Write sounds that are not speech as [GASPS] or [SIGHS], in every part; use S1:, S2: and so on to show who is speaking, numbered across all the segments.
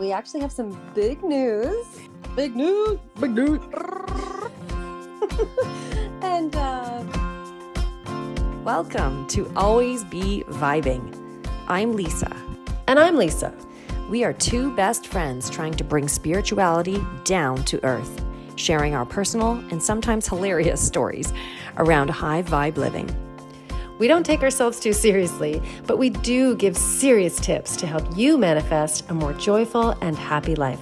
S1: we actually have some big news.
S2: Big news, big news. [LAUGHS]
S1: and uh,
S2: welcome to Always Be Vibing. I'm Lisa.
S1: And I'm Lisa.
S2: We are two best friends trying to bring spirituality down to earth, sharing our personal and sometimes hilarious stories around high vibe living.
S1: We don't take ourselves too seriously, but we do give serious tips to help you manifest a more joyful and happy life.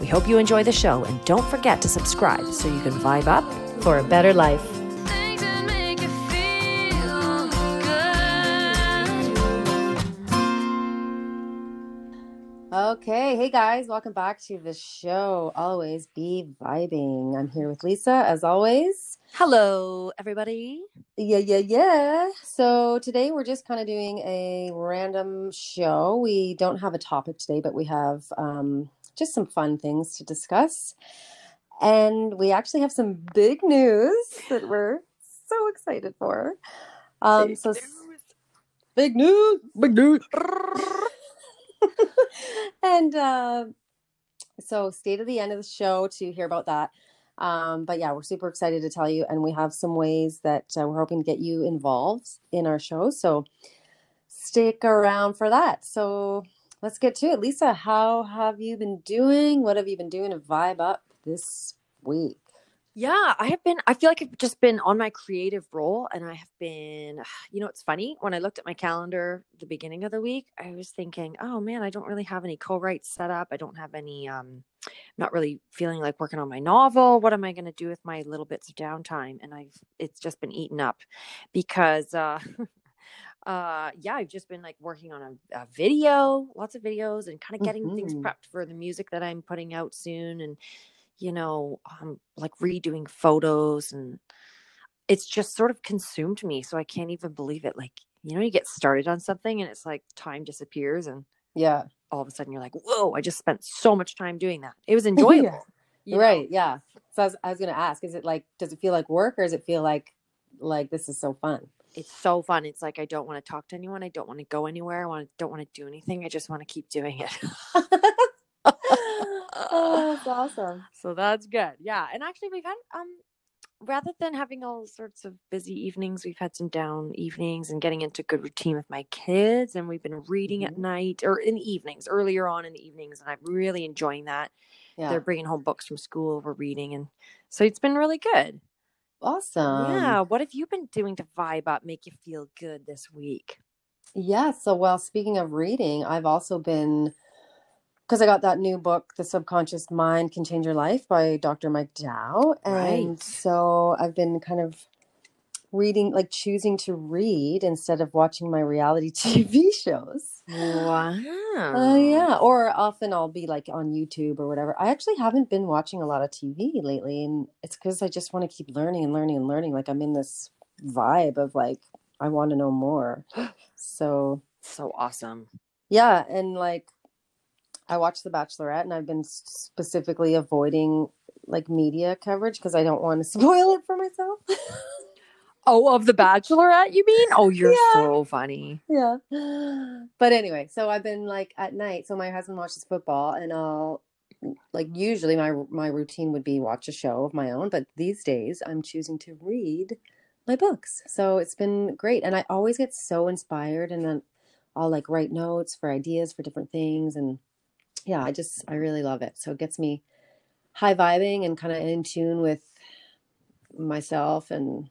S2: We hope you enjoy the show and don't forget to subscribe so you can vibe up
S1: for a better life. Okay, hey guys, welcome back to the show. Always be vibing. I'm here with Lisa, as always.
S2: Hello, everybody.
S1: Yeah, yeah, yeah. So today we're just kind of doing a random show. We don't have a topic today, but we have um, just some fun things to discuss. And we actually have some big news that we're so excited for. Um, big so, news. big news, big news. [LAUGHS] [LAUGHS] and uh, so, stay to the end of the show to hear about that. Um, but yeah, we're super excited to tell you, and we have some ways that uh, we're hoping to get you involved in our show. So, stick around for that. So, let's get to it. Lisa, how have you been doing? What have you been doing to vibe up this week?
S2: Yeah, I have been, I feel like I've just been on my creative roll and I have been, [SIGHS] you know, it's funny. When I looked at my calendar the beginning of the week, I was thinking, oh man, I don't really have any co writes set up. I don't have any, um, I'm not really feeling like working on my novel. What am I going to do with my little bits of downtime? And I've, it's just been eaten up because, uh, [LAUGHS] uh yeah i've just been like working on a, a video lots of videos and kind of getting mm-hmm. things prepped for the music that i'm putting out soon and you know um like redoing photos and it's just sort of consumed me so i can't even believe it like you know you get started on something and it's like time disappears and
S1: yeah
S2: all of a sudden you're like whoa i just spent so much time doing that it was [LAUGHS] enjoyable
S1: yeah. right yeah so I was, I was gonna ask is it like does it feel like work or does it feel like like this is so fun
S2: it's so fun. It's like I don't want to talk to anyone. I don't want to go anywhere. I want to, don't want to do anything. I just want to keep doing it. [LAUGHS]
S1: oh, that's [LAUGHS] awesome.
S2: So that's good. Yeah. And actually we've had um rather than having all sorts of busy evenings, we've had some down evenings and getting into good routine with my kids. And we've been reading mm-hmm. at night or in the evenings, earlier on in the evenings. And I'm really enjoying that. Yeah. They're bringing home books from school. We're reading. And so it's been really good.
S1: Awesome.
S2: Yeah. What have you been doing to vibe up, make you feel good this week?
S1: Yeah. So, well, speaking of reading, I've also been, because I got that new book, The Subconscious Mind Can Change Your Life by Dr. Mike Dow. And right. so I've been kind of reading, like choosing to read instead of watching my reality [LAUGHS] TV shows.
S2: Wow.
S1: Uh, yeah. Or often I'll be like on YouTube or whatever. I actually haven't been watching a lot of TV lately. And it's because I just want to keep learning and learning and learning. Like I'm in this vibe of like, I want to know more. [GASPS] So,
S2: so awesome.
S1: Yeah. And like, I watched The Bachelorette and I've been specifically avoiding like media coverage because I don't want to [LAUGHS] spoil it for myself.
S2: Oh, of the Bachelorette, you mean? Oh, you're yeah. so funny.
S1: Yeah. But anyway, so I've been like at night. So my husband watches football, and I'll like usually my my routine would be watch a show of my own, but these days I'm choosing to read my books. So it's been great, and I always get so inspired, and then I'll like write notes for ideas for different things, and yeah, I just I really love it. So it gets me high vibing and kind of in tune with myself and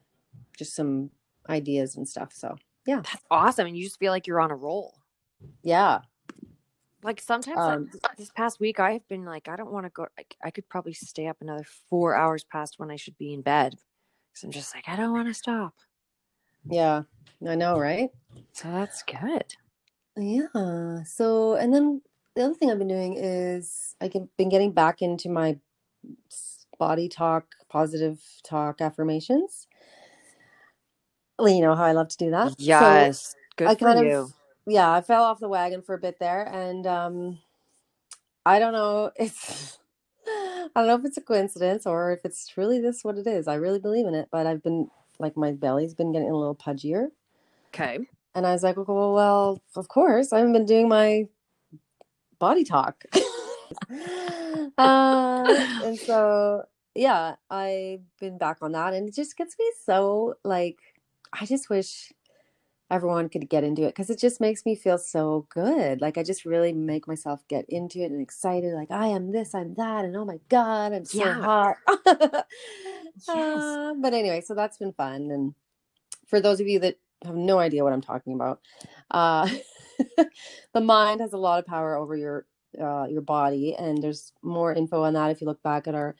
S1: just some ideas and stuff. So yeah,
S2: that's awesome. And you just feel like you're on a roll.
S1: Yeah.
S2: Like sometimes um, like, this past week, I have been like, I don't want to go. Like, I could probably stay up another four hours past when I should be in bed. Cause I'm just like, I don't want to stop.
S1: Yeah, I know, right?
S2: So that's good.
S1: Yeah. So, and then the other thing I've been doing is I've been getting back into my body talk, positive talk affirmations Well, you know how I love to do that.
S2: Yes, so good I kind you.
S1: Of, yeah, I fell off the wagon for a bit there, and um, I don't know. [LAUGHS] It's I don't know if it's a coincidence or if it's truly this what it is. I really believe in it, but I've been like my belly's been getting a little pudgier.
S2: Okay.
S1: And I was like, well, well, of course, I haven't been doing my body talk. [LAUGHS] [LAUGHS] uh, and so, yeah, I've been back on that, and it just gets me so like, I just wish everyone could get into it because it just makes me feel so good. Like I just really make myself get into it and excited. Like I am this, I'm that, and oh my god, I'm so
S2: Yeah.
S1: hot. [LAUGHS]
S2: Yes.
S1: Uh, but anyway, so that's been fun. And for those of you that have no idea what I'm talking about, uh, [LAUGHS] the mind has a lot of power over your uh, your body, and there's more info on that if you look back at our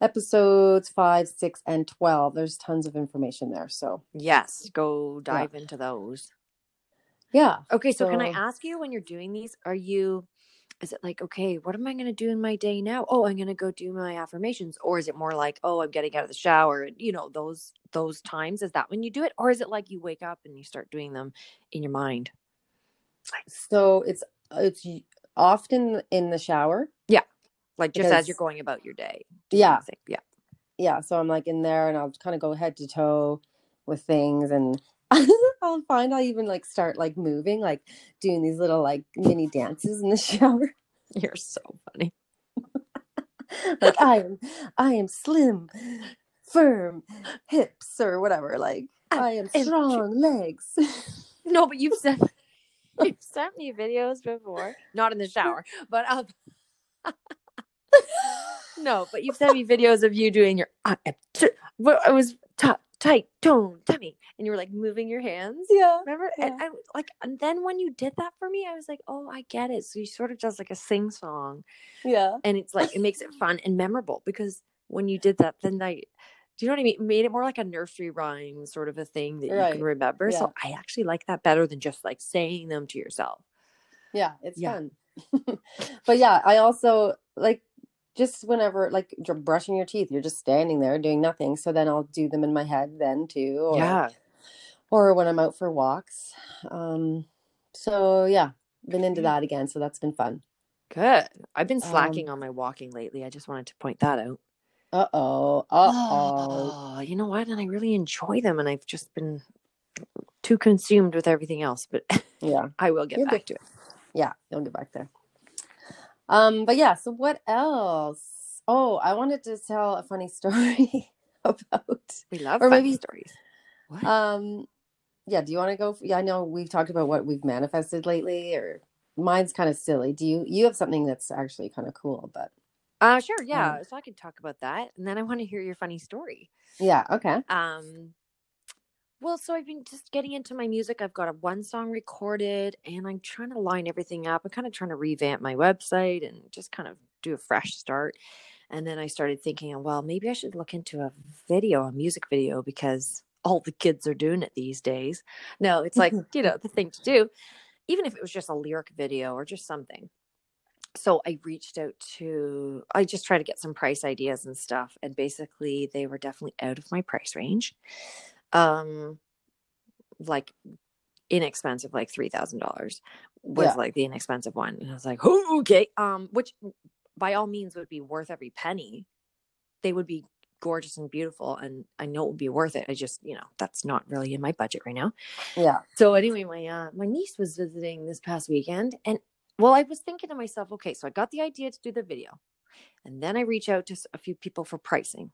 S1: episodes five, six, and twelve. There's tons of information there. So
S2: Yes. Go dive into those.
S1: yeah,
S2: Okay, so, can I ask you when you're doing these, are you is it like, okay, what am I going to do in my day now? Oh, I'm going to go do my affirmations or is it more like, oh, I'm getting out of the shower and you know, those those times is that when you do it or is it like you wake up and you start doing them in your mind?
S1: so it's it's often in the shower. Yeah.
S2: Like just as you're going about your day.
S1: Yeah.
S2: Yeah.
S1: yeah. So I'm like in there, and I'll kind of go head to toe with things, and [LAUGHS] I'll find I'll even like start like moving, like doing these little like mini dances in the [LAUGHS] shower.
S2: You're so funny. [LAUGHS]
S1: like I am, I am slim, firm, hips or whatever. Like I am
S2: am
S1: strong legs.
S2: No, but you've sent you've sent me videos before. Not in the shower, but um No, but you've sent me videos of you doing your I am t- was t- tight tone tummy and you were like moving your hands.
S1: yeah,
S2: Remember? And I like and then when you did that for me, I was like, "Oh, I get it." So you sort of does like a sing song
S1: yeah,
S2: and it's like it makes it fun and memorable because when you did that then I do you know what I mean? It made it more like a nursery rhyme sort of a thing that you can remember. So I actually like that better than just like saying them to yourself.
S1: yeah. It's
S2: Yeah.
S1: fun. [LAUGHS] but yeah, I also like just whenever like you're brushing your teeth, you're just standing there doing nothing. So then I'll do them in my head then too. Or,
S2: yeah.
S1: or when I'm out for walks. Um, so yeah, been into that again. So that's been fun.
S2: Good. I've been slacking
S1: Um,
S2: on my walking lately. I just wanted to point that out.
S1: Uh oh. Uh oh.
S2: You know what? And I really enjoy them and I've just been too consumed with everything else, but
S1: Yeah. [LAUGHS]
S2: I will get
S1: You're
S2: back to it.
S1: Yeah. You'll get back there. Um, but yeah, so what else? Oh, I wanted to tell a funny [LAUGHS] story about
S2: We love
S1: Or
S2: funny
S1: maybe-
S2: stories. What?
S1: um yeah, do you want to go? Yeah, I know we've talked about what we've manifested lately, or mine's kind of silly. Do you you have something that's actually kind of cool, but
S2: Uh sure, yeah. So I could talk about that. And then I want to hear your funny story.
S1: yeah, okay.
S2: Um well, so I've been just getting into my music. I've got a one song recorded and I'm trying to line everything up. I'm kind of trying to revamp my website and just kind of do a fresh start. And then I started thinking, well, maybe I should look into a video, a music video, because all the kids are doing it these days. No, it's like, mm-hmm. you know, the thing to do, even if it was just a lyric video or just something. So I reached out to, I just tried to get some price ideas and stuff. And basically, they were definitely out of my price range. Um, like inexpensive, like $3,000 was
S1: Yeah.
S2: like the inexpensive one. And I was like, oh, okay. Um, which by all means would be worth every penny. They would be gorgeous and beautiful. And I know it would be worth it. I just, you know, that's not really in my budget right now.
S1: Yeah.
S2: So anyway, my uh my niece was visiting this past weekend and well, I was thinking to myself, okay, so I got the idea to do the video. And then I reach out to a few people for pricing.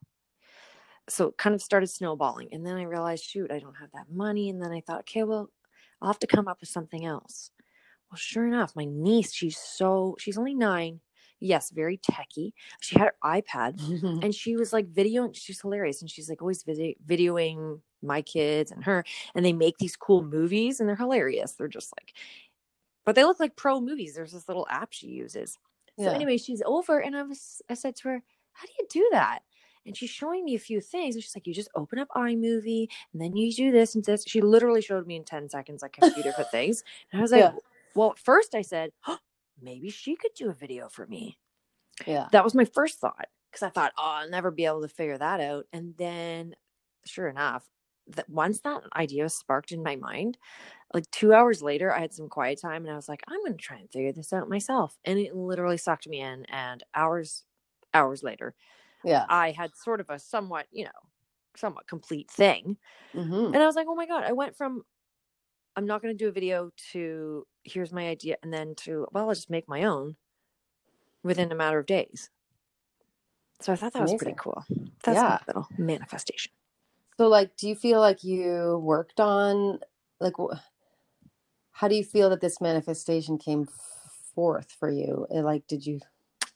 S2: So it kind of started snowballing. And then I realized, shoot, I don't have that money. And then I thought, okay, well, I'll have to come up with something else. Well, sure enough, my niece, she's so she's only nine. Yes, very techie. She had her iPad mm-hmm. and she was like videoing she's hilarious and she's like always vid- videoing my kids and her and they make these cool movies and they're hilarious they're just like but they look like pro movies there's this little app she uses so anyway she's over and i was i said to her how do you do that and she's showing me a few things and she's like you just open up imovie and then you do this and this she literally showed me in 10 seconds like a few different [LAUGHS] things and i was like
S1: Yeah.
S2: well at first i said oh, maybe she could do a video for me
S1: yeah.
S2: that was my first thought because I thought, oh, I'll never be able to figure that out. And then, sure enough, that once that idea was sparked in my mind, like two hours later, I had some quiet time and I was like, I'm going to try and figure this out myself. And it literally sucked me in. And hours, hours later,
S1: Yeah.
S2: I had sort of a somewhat, you know, somewhat complete thing.
S1: Mhm.
S2: And I was like, oh my God, I went from I'm not going to do a video to here's my idea and then to, well, I'll just make my own within a matter of days. So I thought that was pretty cool. That's
S1: Yeah.
S2: my little manifestation.
S1: So, like, do you feel like you worked on, like, how do you feel that this manifestation came forth for you? Like, did you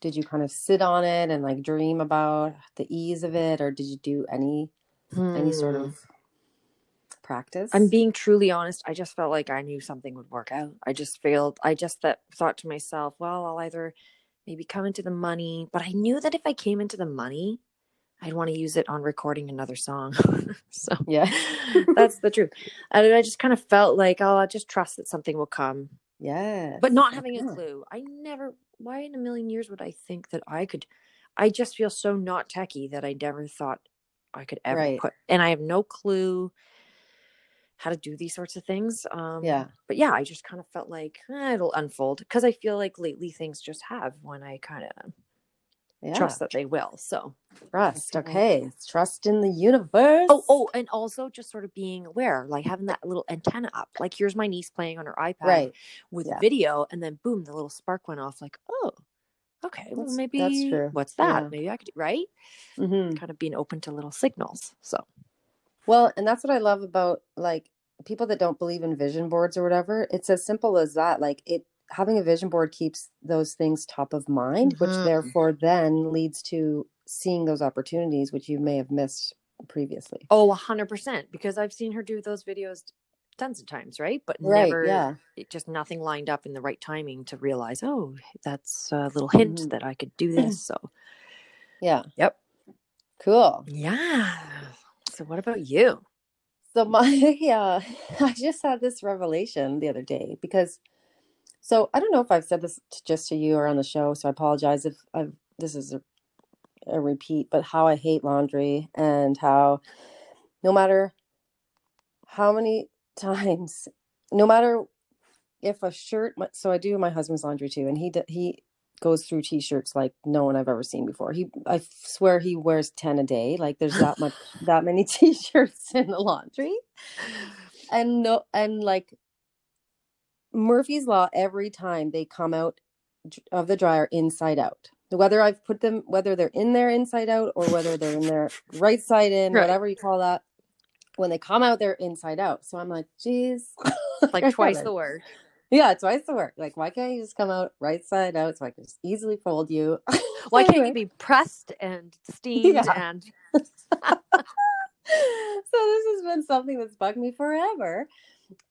S1: did you kind of sit on it and like dream about the ease of it, or did you do any any sort
S2: Hmm.
S1: of practice?
S2: I'm being truly honest. I just felt like I knew something would work out. I just failed. I just that thought to myself, well, I'll either maybe come into the money, but I knew that if I came into the money, I'd want to use it on recording another song. [LAUGHS] so
S1: Yeah. [LAUGHS]
S2: that's the truth. And I just kind of felt like, oh, I'll just trust that something will come.
S1: yeah
S2: But not having a clue. I never why in a million years would I think that I could I just feel so not techie that I never thought I could ever
S1: Right.
S2: put and I have no clue how to do these sorts of things. Um
S1: Yeah.
S2: but yeah, I just kind of felt like eh, it'll unfold because I feel like lately things just have when I kind of
S1: Yeah.
S2: trust that they will. So
S1: Trust. Okay. Trust in the universe.
S2: Oh, oh, and also just sort of being aware, like having that little antenna up. Like here's my niece playing on her iPad
S1: Right.
S2: with
S1: Yeah.
S2: video, and then boom, the little spark went off. Like, oh, okay, well
S1: That's-
S2: maybe
S1: that's true.
S2: what's that?
S1: Yeah.
S2: Maybe I could do right.
S1: hmm
S2: Kind of being open to little signals. So
S1: Well, and that's what I love about like people that don't believe in vision boards or whatever. It's as simple as that. Like it having a vision board keeps those things top of mind, which
S2: Mhm.
S1: therefore then leads to seeing those opportunities which you may have missed previously.
S2: oh, a hundred percent, because I've seen her do those videos tons of times, right? But
S1: Right,
S2: never,
S1: yeah.
S2: it just nothing lined up in the right timing to realize, oh, that's a little hint
S1: Mhm.
S2: that I could do this. [CLEARS THROAT] So
S1: Yeah.
S2: Yep.
S1: Cool.
S2: yeah. So what about you?
S1: So my [LAUGHS] yeah, [LAUGHS] I just had this revelation the other day because so I don't know if I've said this to, just to you or on the show, so I apologize if I've this is a, a repeat, but how I hate laundry and how no matter how many [LAUGHS] times, no matter if a shirt, so I do my husband's laundry too, and he he goes through t-shirts like no one I've ever seen before. He I swear he wears 10 a day. Like there's that much [LAUGHS] that many [LAUGHS] t-shirts in the laundry. And no and like Murphy's law every time they come out of the dryer inside out. Whether I've put them whether they're in there inside out or whether they're in there [LAUGHS] right side in,
S2: Right.
S1: whatever you call that. When they come out, they're inside out. So I'm like, geez. [LAUGHS]
S2: Like twice the work.
S1: Yeah, twice the work. Like, why can't you just come out right side out so I can just easily fold you?
S2: Why can't you [LAUGHS] be pressed and steamed
S1: Yeah.
S2: and [LAUGHS]
S1: so this has been something that's bugged me forever.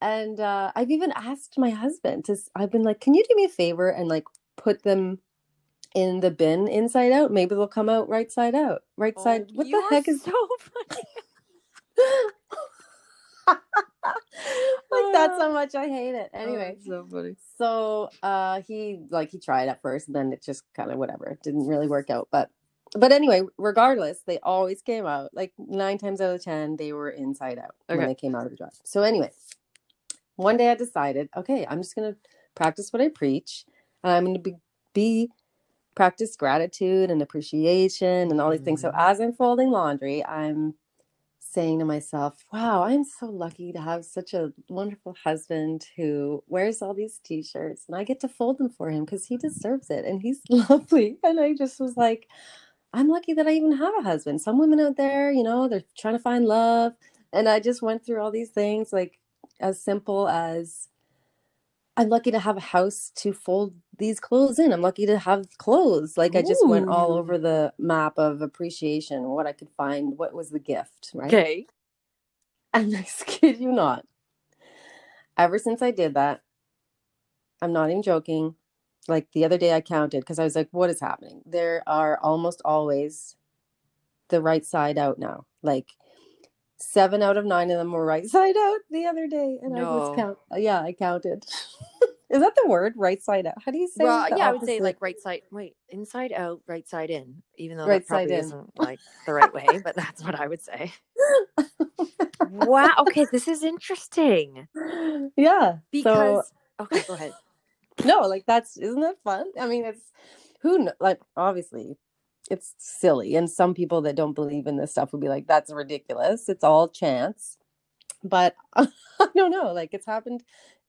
S1: And uh, I've even asked my husband to, i've been like, can you do me a favor and like put them in the bin inside out? Maybe they'll come out right side out. Right side.
S2: Oh,
S1: What the heck is
S2: so [LAUGHS] funny? [LAUGHS]
S1: like that's how much I hate it. Anyway,
S2: so funny.
S1: so uh he like he tried at first and then it just kind of whatever it didn't really work out but but anyway regardless they always came out like nine times out of ten they were inside out
S2: Okay.
S1: when they came out of the drive so anyway one day i decided okay i'm just going to practice what i preach and i'm going to be, be practice gratitude and appreciation and all these things so
S2: Mhm.
S1: as i'm folding laundry i'm saying to myself, wow, I'm so lucky to have such a wonderful husband who wears all these t shirts and I get to fold them for him because he deserves it and he's [LAUGHS] lovely. And I just was like, I'm lucky that I even have a husband. Some women out there, you know, they're trying to find love. And I just went through all these things, like as simple as I'm lucky to have a house to fold these clothes in. I'm lucky to have clothes. Like I just went all over the map of appreciation, what I could find, what was the gift, right?
S2: Okay. [LAUGHS]
S1: And I kid you not. Ever since I did that, I'm not even joking. Like the other day, I counted because I was like, what is happening? There are almost always the right side out now. Like seven out of nine of them were right [LAUGHS] side out the other day. And I was count. Uh, yeah, I counted. [LAUGHS] is that the word? Right side out. How do you say
S2: Well, yeah, I would say like right side, wait, inside out, right side in, even though
S1: Right
S2: that probably
S1: side in.
S2: isn't like the right way, but that's what I would say. [LAUGHS] wow. Okay, this is interesting
S1: yeah. So
S2: because okay, go ahead.
S1: No, like that's isn't that fun? I mean, it's who like obviously it's silly. And some people that don't believe in this stuff would be like, that's ridiculous. It's all chance. But [LAUGHS] I don't know. Like it's happened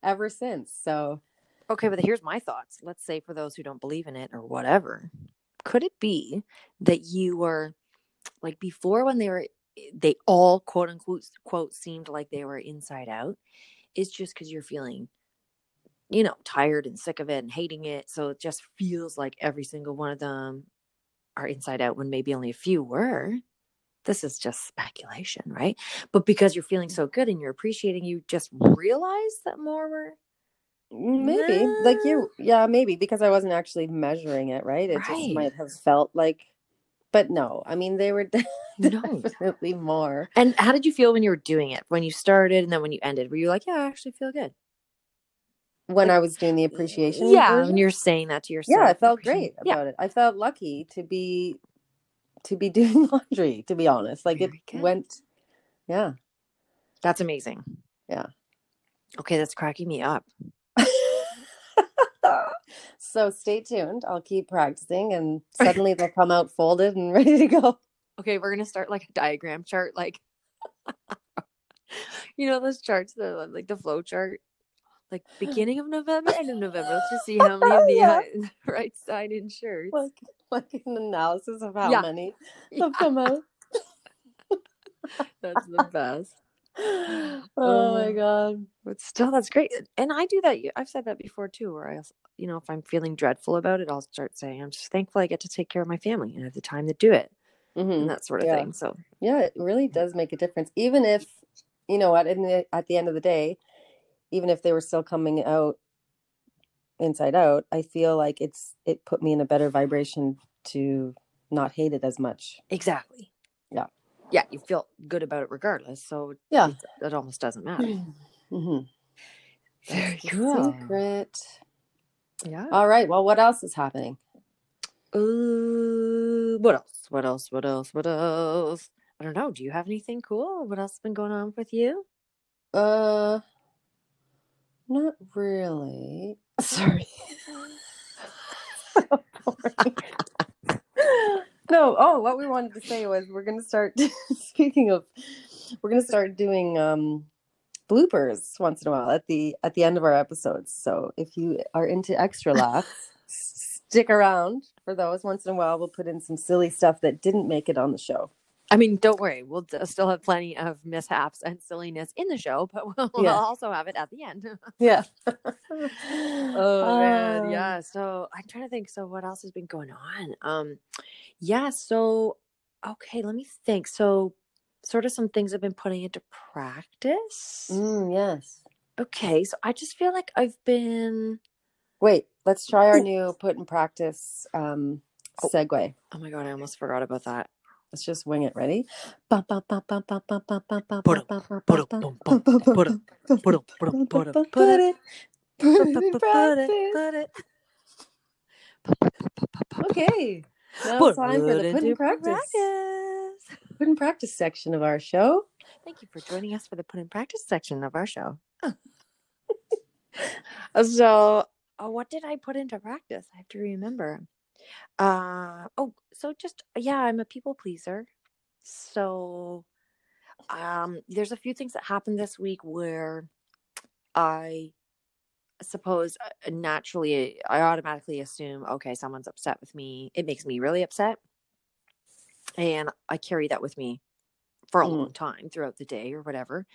S1: ever since. So
S2: Okay, but here's my thoughts. Let's say for those who don't believe in it or whatever, could it be that you were like before when they were they all quote unquote quote seemed like they were inside out? It's just because you're feeling, you know, tired and sick of it and hating it. So it just feels like every single one of them are inside out when maybe only a few were. This is just speculation, right? But because you're feeling mm. so good and you're appreciating, you just realize that more were mm,
S1: maybe like you, yeah, maybe because I wasn't actually measuring it, right? It just might have felt like, but no, I mean, they were [LAUGHS]
S2: No.
S1: definitely more.
S2: And how did you feel when you were doing it? When you started and then when you ended? Were you like, yeah, I actually feel good?
S1: When I was doing the appreciation,
S2: Yeah,
S1: version.
S2: when you're saying that to yourself.
S1: yeah, I felt great
S2: Yeah.
S1: about it. I felt lucky to be to be [LAUGHS] doing laundry, to be honest. Like
S2: Very
S1: it
S2: good.
S1: went yeah.
S2: That's amazing.
S1: Yeah.
S2: Okay, that's cracking me up. [LAUGHS]
S1: so stay tuned. I'll keep practicing and suddenly they'll come out folded and [LAUGHS] ready to go.
S2: Okay, we're gonna start like a diagram chart, like you know those charts, the like the flow chart, like beginning of November, end of November. Let's just see how many of [LAUGHS] the
S1: Yeah.
S2: uh, [LAUGHS] right side in shirts.
S1: Like like an analysis of how
S2: Yeah.
S1: many
S2: Yeah,
S1: have come out. [LAUGHS]
S2: that's the best. [GASPS]
S1: oh my
S2: Oh.
S1: god.
S2: But still, that's great. And I do that. I've said that before too, where I, you know, if I'm feeling dreadful about it, I'll start saying, I'm just thankful I get to take care of my family and have the time to do it
S1: Mhm.
S2: and that sort of
S1: Yeah.
S2: thing. So,
S1: Yeah, it really does make a difference. Even if, you know what, in the, at the end of the day, even if they were still coming out inside out, I feel like it's it put me in a better vibration to not hate it as much.
S2: exactly.
S1: Yeah.
S2: Yeah. You feel good about it regardless. So,
S1: Yeah.
S2: it's- it almost doesn't matter. [CLEARS THROAT]
S1: Mm-hmm.
S2: Very cool.
S1: secret.
S2: Yeah.
S1: All right. Well, what else is happening?
S2: Uh, what else? What else? What else? What else? I don't know. Do you have anything cool? What else has been going on with you?
S1: Uh, not really. [LAUGHS] Sorry. [LAUGHS] [LAUGHS] no. Oh, what we wanted to say was we're gonna start. speaking of, we're gonna start doing um bloopers once in a while at the at the end of our episodes. So if you are into extra laughs, stick around for those. Once in a while, we'll put in some silly stuff that didn't make it on the show.
S2: I mean, don't worry. We'll d- still have plenty of mishaps and silliness in the show, but we'll, we'll also have it at the end.
S1: Yeah. [LAUGHS]
S2: oh man,
S1: Um,
S2: yeah. So I'm trying to think. So what else has been going on? Um, yeah. So okay, let me think. So sort of some things I've been putting into practice.
S1: Mm, yes.
S2: Okay, so I just feel like I've been.
S1: Wait, let's try our [LAUGHS] new put in practice um
S2: Oh.
S1: segue.
S2: Oh my god, I almost forgot about that.
S1: Let's just wing it. Ready? Okay. Now it's time for the put in practice. Put in practice section of our show.
S2: Thank you for joining us for the put in practice section of our show. so, what did I put into practice? I have to remember. Uh, oh, so just yeah, I'm a people pleaser. So, um, there's a few things that happened this week where I suppose uh, naturally I automatically assume okay, someone's upset with me. It makes me really upset, and I carry that with me for a
S1: Mm.
S2: long time throughout the day or whatever.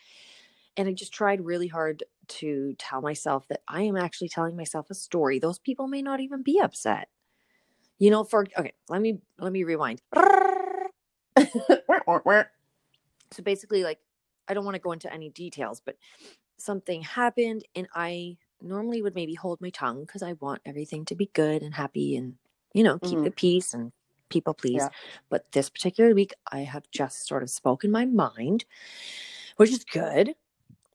S2: And I just tried really hard to tell myself that I am actually telling myself a story. Those people may not even be upset. You know, for okay, let me let me rewind. [LAUGHS] So basically, like, I don't want to go into any details, but something happened, and I normally would maybe hold my tongue because I want everything to be good and happy and, you know, keep
S1: Mhm.
S2: the peace and people please.
S1: Yeah.
S2: But this particular week, I have just sort of spoken my mind, which is good.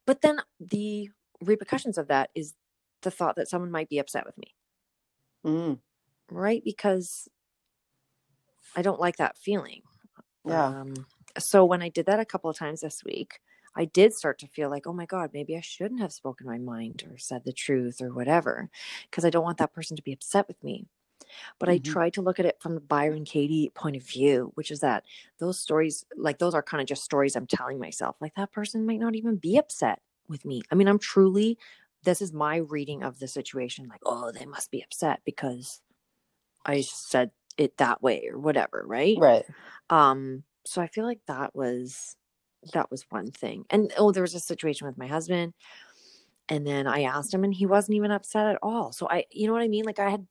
S2: But then the repercussions of that is the thought that someone might be upset with me,
S1: Mm,
S2: right? Because I don't like that feeling.
S1: yeah.
S2: Um, so when I did that a couple of times this week, I did start to feel like, oh my God, maybe I shouldn't have spoken my mind or said the truth or whatever, because I don't want that person to be upset with me. but I
S1: Mhm.
S2: tried to look at it from the Byron Katie point of view, which is that those stories, like those are kind of just stories I'm telling myself. Like that person might not even be upset with me. I mean, I'm truly, this is my reading of the situation. Like, oh, they must be upset because I said it that way or whatever, right?
S1: Right.
S2: Um, so I feel like that was that was one thing. And oh, there was a situation with my husband. And then I asked him and he wasn't even upset at all. So I you know what I mean? Like I had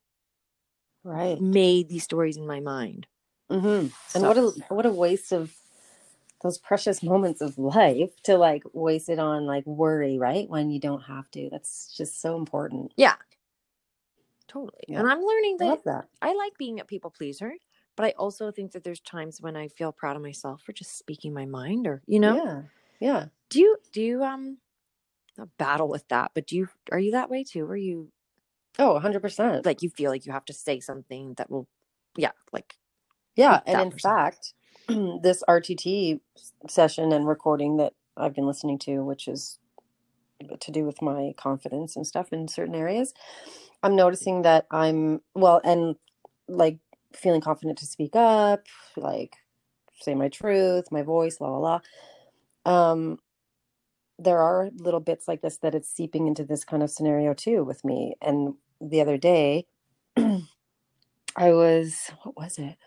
S1: Right.
S2: made these stories in my mind.
S1: Mm-hmm. And what a what a waste of those precious moments of life to like waste it on like worry, right? When you don't have to. That's just so important.
S2: Yeah. Totally.
S1: Yeah.
S2: And I'm learning
S1: I
S2: that
S1: love that.
S2: I like being a people pleaser, but I also think that there's times when I feel proud of myself for just speaking my mind or you know.
S1: Yeah. Yeah.
S2: Do you do you um battle with that, but do you are you that way too? Are you
S1: Oh, 100%.
S2: like you feel like you have to say something that will yeah, like
S1: Yeah, and in
S2: person.
S1: fact, [CLEARS THROAT] this RTT session and recording that I've been listening to, which is to do with my confidence and stuff in certain areas, I'm noticing that I'm well, and like feeling confident to speak up, like say my truth, my voice, la la la. Um, there are little bits like this that it's seeping into this kind of scenario too with me. And the other day, [CLEARS THROAT] I was, what was it?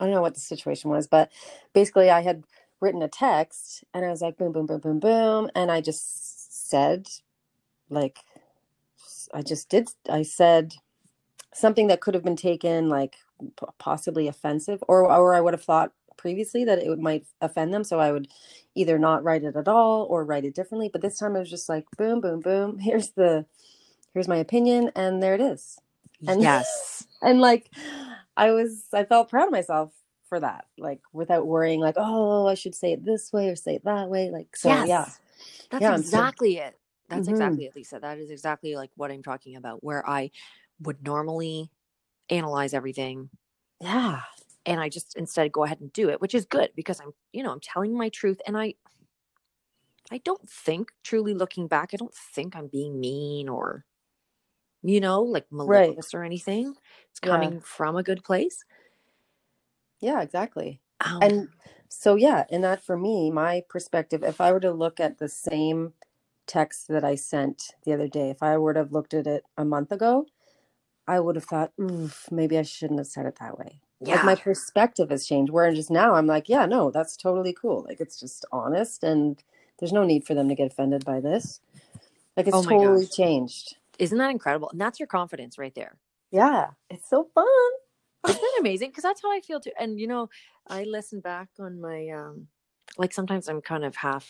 S1: I don't know what the situation was, but basically I had written a text and I was like boom, boom, boom, boom, boom. And I just said, like, I just did, I said something that could have been taken like p- possibly offensive, or, or I would have thought previously that it might offend them. So I would either not write it at all or write it differently. But this time I was just like, boom, boom, boom. [LAUGHS] Here's the, here's my opinion. And there it is And-
S2: yes. [LAUGHS]
S1: and like i was i felt proud of myself for that like without worrying like oh i should say it this way or say it that way like so
S2: yes.
S1: yeah
S2: That's
S1: Yeah, I'm so-
S2: exactly it. That's
S1: Mhm.
S2: exactly it, Lisa. That is exactly like what I'm talking about, where I would normally analyze everything
S1: yeah
S2: and I just instead go ahead and do it, which is good because I'm, you know, I'm telling my truth and I I don't think truly looking back, I don't think I'm being mean or you know, like
S1: Right.
S2: malicious or anything. It's
S1: Yeah.
S2: coming from a good place.
S1: yeah exactly
S2: Um,
S1: and so yeah and that for me my perspective if i were to look at the same text that i sent the other day if i would have looked at it a month ago i would have thought Oof, maybe i shouldn't have said it that way
S2: yeah.
S1: like my perspective has changed where just now i'm like yeah no that's totally cool like it's just honest and there's no need for them to get offended by this like it's
S2: Oh
S1: totally
S2: gosh.
S1: changed
S2: Isn't that incredible? And that's your confidence right there.
S1: yeah it's so fun
S2: Isn't that [LAUGHS] amazing? Because that's how I feel too. And you know, I listen back on my um like sometimes I'm kind of half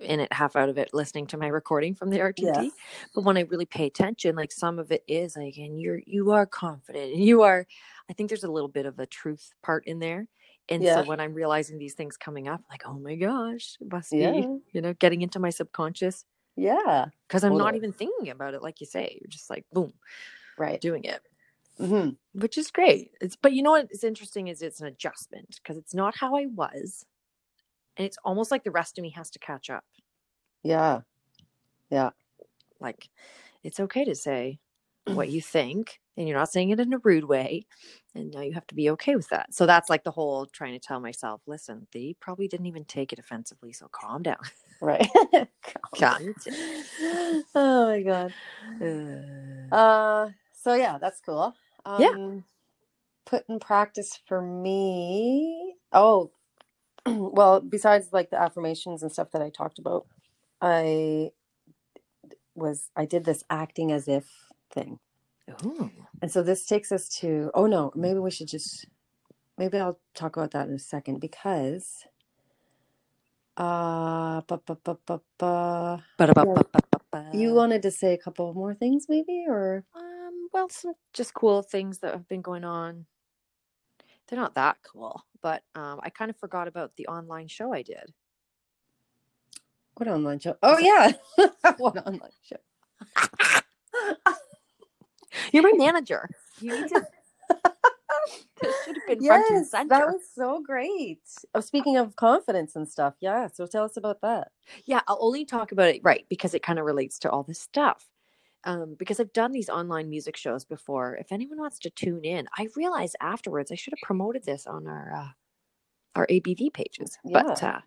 S2: in it, half out of it, listening to my recording from the RTT.
S1: Yeah.
S2: But when I really pay attention, like some of it is like, and you're you are confident and you are I think there's a little bit of a truth part in there. And
S1: Yeah.
S2: so when I'm realizing these things coming up, like, oh my gosh, it must be, you know, getting into my subconscious.
S1: yeah
S2: Because I'm not even thinking about it, like you say. You're just like, boom,
S1: right
S2: doing it
S1: hmm
S2: which is great. It's but you know what is interesting is it's an adjustment because it's not how I was, and it's almost like the rest of me has to catch up.
S1: yeah Yeah.
S2: Like it's okay to say what you think, and you're not saying it in a rude way, and now you have to be okay with that. So that's like the whole trying to tell myself, listen, they probably didn't even take it offensively, so calm down.
S1: right [LAUGHS]
S2: Calm [LAUGHS]
S1: oh my god
S2: Uh, [SIGHS]
S1: Uh, so yeah, that's cool. Um,
S2: Yeah.
S1: Put in practice for me. Oh, [CLEARS THROAT] well, besides like the affirmations and stuff that I talked about, I was I did this acting as if thing.
S2: ooh.
S1: And so this takes us to, oh no, maybe we should just, maybe I'll talk about that in a second because, uh, ba, ba, ba, ba, ba. You wanted to say a couple more things maybe, or?
S2: Um, well, some just cool things that have been going on. They're not that cool, but um, I kind of forgot about the online show I did.
S1: What online show? Oh yeah, [LAUGHS] what online show? [LAUGHS]
S2: You're my manager. You need to. [LAUGHS] this should have been front and
S1: Yes,
S2: center.
S1: that was so great. Oh, speaking of confidence and stuff, yeah. So tell us about that.
S2: Yeah, I'll only talk about it right because it kind of relates to all this stuff. Um, because I've done these online music shows before. If anyone wants to tune in, I realized afterwards I should have promoted this on our uh, our ABV pages, but uh,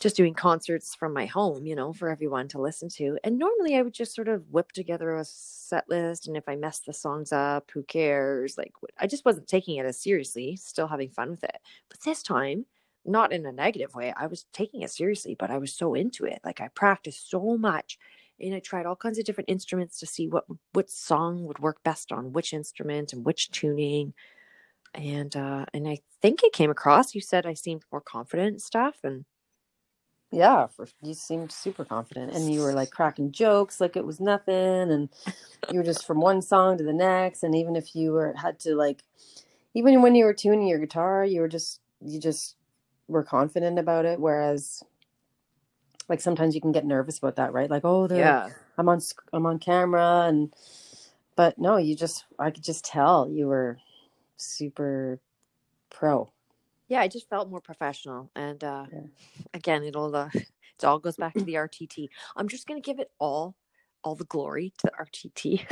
S2: just doing concerts from my home, you know, for everyone to listen to. And normally I would just sort of whip together a set list, and if I messed the songs up, who cares? Like I just wasn't taking it as seriously, still having fun with it. But this time, not in a negative way, I was taking it seriously, but I was so into it. Like I practiced so much and I tried all kinds of different instruments to see what what song would work best on which instrument and which tuning. And uh and I think it came across. You said I seemed more confident and stuff and
S1: Yeah, for, you seemed super confident, and you were like cracking jokes like it was nothing, and you were just from one song to the next. And even if you were had to like, even when you were tuning your guitar, you were just you just were confident about it. Whereas, like sometimes you can get nervous about that, right? Like, oh,
S2: yeah.
S1: I'm on I'm on camera, and but no, you just I could just tell you were super pro.
S2: Yeah, I just felt more professional and uh
S1: Yeah.
S2: again, it'll uh, it all goes back to the RTT. I'm just going to give it all all the glory to the RTT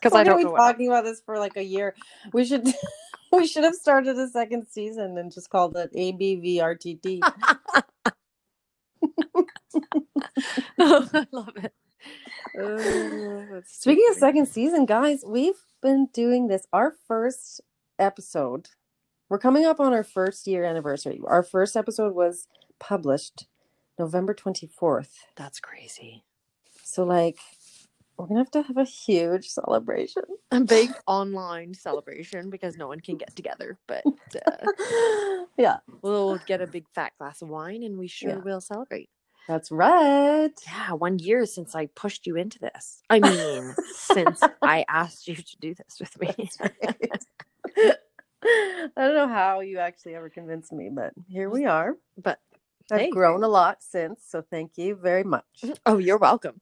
S2: because [LAUGHS] I don't know
S1: talking about this for like a year? We should [LAUGHS] we should have started a second season and just called it [LAUGHS] ABVRTT. [LAUGHS]
S2: Oh, I love it.
S1: Oh,
S2: that's
S1: Speaking of second season, guys, we've been doing this. Our first episode, we're coming up on our first year anniversary. Our first episode was published November 24th.
S2: That's crazy.
S1: So, like, we're gonna have to have a huge celebration.
S2: A big [LAUGHS] online celebration because no one can get together, but [LAUGHS] uh,
S1: yeah,
S2: we'll get a big fat glass of wine and we sure
S1: Yeah.
S2: will celebrate.
S1: that's right.
S2: Yeah, one year since I pushed you into this. I mean, since [LAUGHS] I asked you to do this with me.
S1: I don't know how you actually ever convinced me, but here we are.
S2: But
S1: I've
S2: Hey.
S1: grown a lot since, so thank you very much.
S2: oh, you're welcome.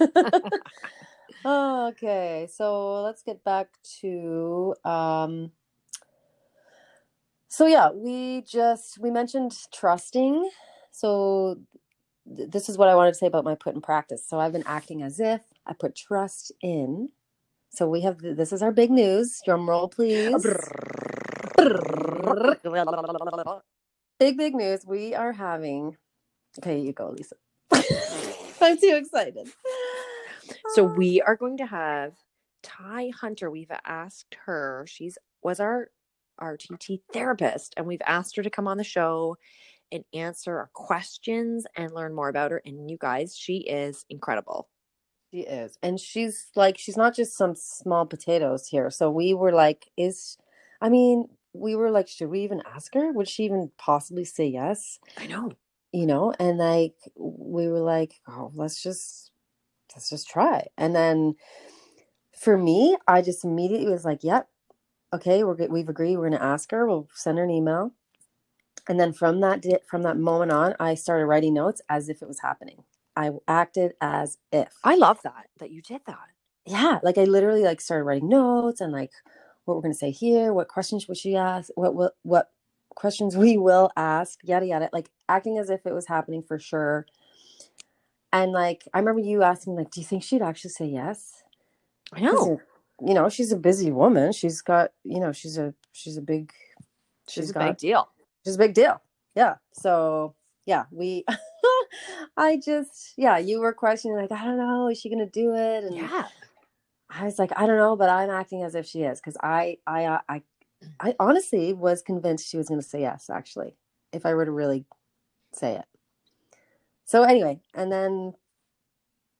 S2: [LAUGHS]
S1: okay, so let's get back to um so yeah, we just we mentioned trusting. So th- this is what I wanted to say about my put in practice. So I've been acting as if I put trust in. So we have this is our big news. Drum roll please. [LAUGHS] Big big news. We are having Okay, you go, Lisa. [LAUGHS] I'm too excited.
S2: So we are going to have Ty Hunter. We've asked her. She's was our RTT therapist, and we've asked her to come on the show and answer our questions and learn more about her. And you guys, she is incredible.
S1: She is. And she's like, she's not just some small potatoes here. So we were like, is, I mean, we were like, should we even ask her? Would she even possibly say yes?
S2: I know.
S1: You know? And like, we were like, oh, let's just, let's just try. And then for me, I just immediately was like, yep, okay, we're good. We've agreed. We're going to ask her. We'll send her an email. And then from that from that moment on, I started writing notes as if it was happening. I acted as if
S2: I love that that you did that.
S1: yeah like i literally like started writing notes and like what we're going to say here what questions would she ask what what what questions [LAUGHS] we will ask yada yada like acting as if it was happening for sure and like i remember you asking like do you think she'd actually say yes
S2: I know.
S1: you know she's a busy woman she's got you know she's a she's a big
S2: She's a
S1: got
S2: big deal.
S1: she's a big deal yeah so yeah we [LAUGHS] i just yeah you were questioning like i don't know is she gonna do it and
S2: Yeah.
S1: I was like, I don't know, but I'm acting as if she is because I, I, uh, I, I honestly was convinced she was going to say yes. Actually, if I were to really say it. So anyway, and then,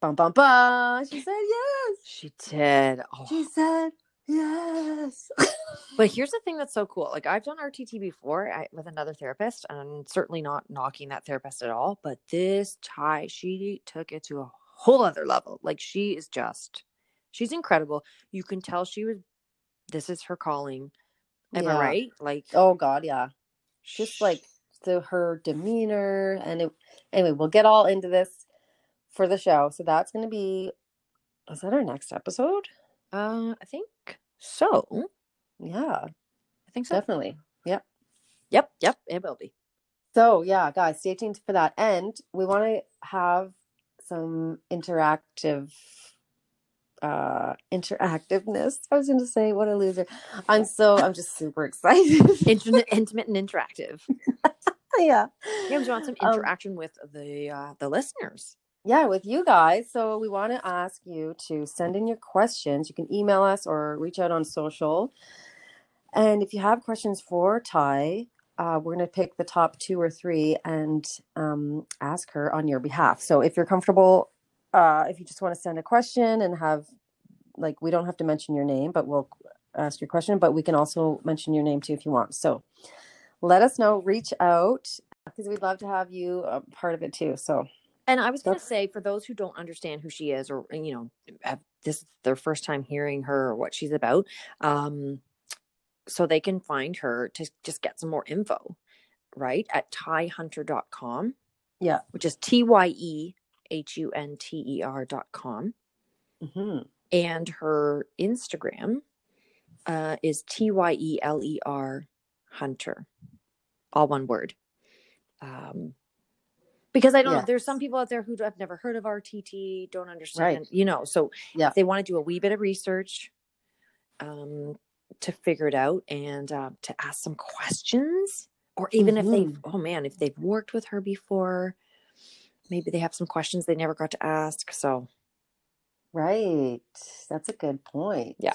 S1: bum bum bum, she said yes.
S2: She did. Oh.
S1: She said yes. [LAUGHS]
S2: But here's the thing that's so cool. Like I've done RTT before I, with another therapist, and certainly not knocking that therapist at all. But this Ty, she took it to a whole other level. Like she is just, she's incredible. You can tell she was. This is her calling. Am
S1: Yeah.
S2: I right? Like
S1: Oh God, yeah. She's just like the her demeanor and it. Anyway, we'll get all into this for the show. So that's going to be. Is that our next episode?
S2: uh, I think so.
S1: Yeah,
S2: I think so.
S1: definitely. Yep.
S2: Yep, yep, it will be.
S1: So yeah, guys, stay tuned for that. And we want to have some interactive uh interactiveness. I was gonna say what a loser. I'm so I'm just super excited.
S2: intimate, intimate and interactive. [LAUGHS]
S1: yeah.
S2: Yeah, we want some
S1: Um,
S2: interaction with the uh, the listeners.
S1: yeah, with you guys. So we want to ask you to send in your questions. You can email us or reach out on social. And if you have questions for Ty, uh, we're going to pick the top two or three and um, ask her on your behalf. So if you're comfortable, uh, if you just want to send a question and have, like, we don't have to mention your name, but we'll ask your question, but we can also mention your name too if you want. So let us know, reach out because we'd love to have you a part of it too. So
S2: And I was going to say, for those who don't understand who she is, or you know, have, this is their first time hearing her or what she's about, um, so they can find her to just get some more info, right? At tyehunter.com,
S1: yeah.
S2: which is T Y E H U N T E R dot com,
S1: hmm
S2: and her Instagram uh, is T Y E L E R Hunter, all one word. Um, because I don't know, there's some people out there who have never heard of RTT, don't understand, you know. So
S1: Yeah.
S2: if they want to do a wee bit of research um, to figure it out and uh, to ask some questions, or even if they've,
S1: Mhm.
S2: oh man, if they've worked with her before, maybe they have some questions they never got to ask. So
S1: Right. That's a good point.
S2: Yeah.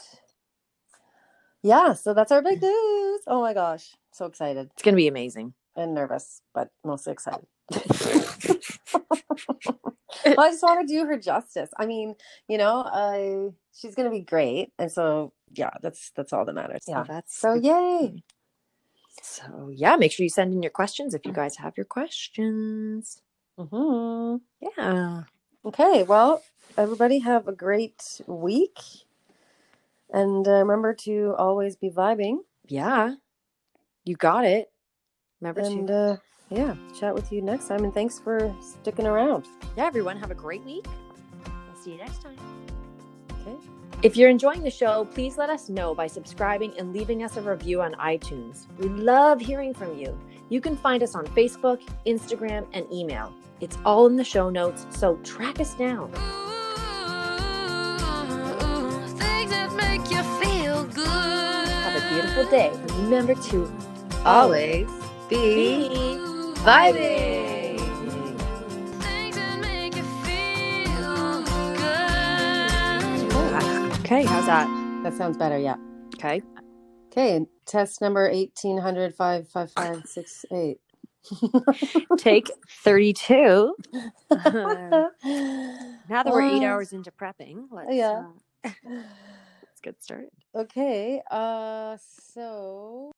S1: Yeah. So that's our big news. Oh my gosh. So excited
S2: it's going to be amazing.
S1: and nervous, but mostly excited. [LAUGHS] well, I just want to do her justice. I mean, you know, I she's gonna be great. And so yeah, that's that's all that matters.
S2: So
S1: Yeah.
S2: that's
S1: So yay.
S2: So yeah, make sure you send in your questions if you guys have your questions.
S1: hmm
S2: Yeah.
S1: Okay. Well, everybody have a great week. And uh, remember to always be vibing.
S2: Yeah. You got it. Remember
S1: And
S2: to
S1: uh, yeah, chat with you next time. And thanks for sticking around.
S2: Yeah, everyone have a great week. We'll see you next time.
S1: Okay.
S2: If you're enjoying the show, please let us know by subscribing and leaving us a review on iTunes. We love hearing from you. You can find us on Facebook, Instagram, and email. It's all in the show notes, so track us down. Beautiful day. And remember to
S1: Always
S2: be
S1: be
S2: vibing.
S3: Things that make you feel good.
S2: Okay, how's that?
S1: That sounds better. Yeah.
S2: Okay.
S1: Okay. Test number 1800 55568. [LAUGHS]
S2: Take 32. [LAUGHS] [LAUGHS] now that we're eight
S1: Uh,
S2: hours into prepping, let's,
S1: yeah.
S2: uh, let's get started.
S1: Okay. Uh, so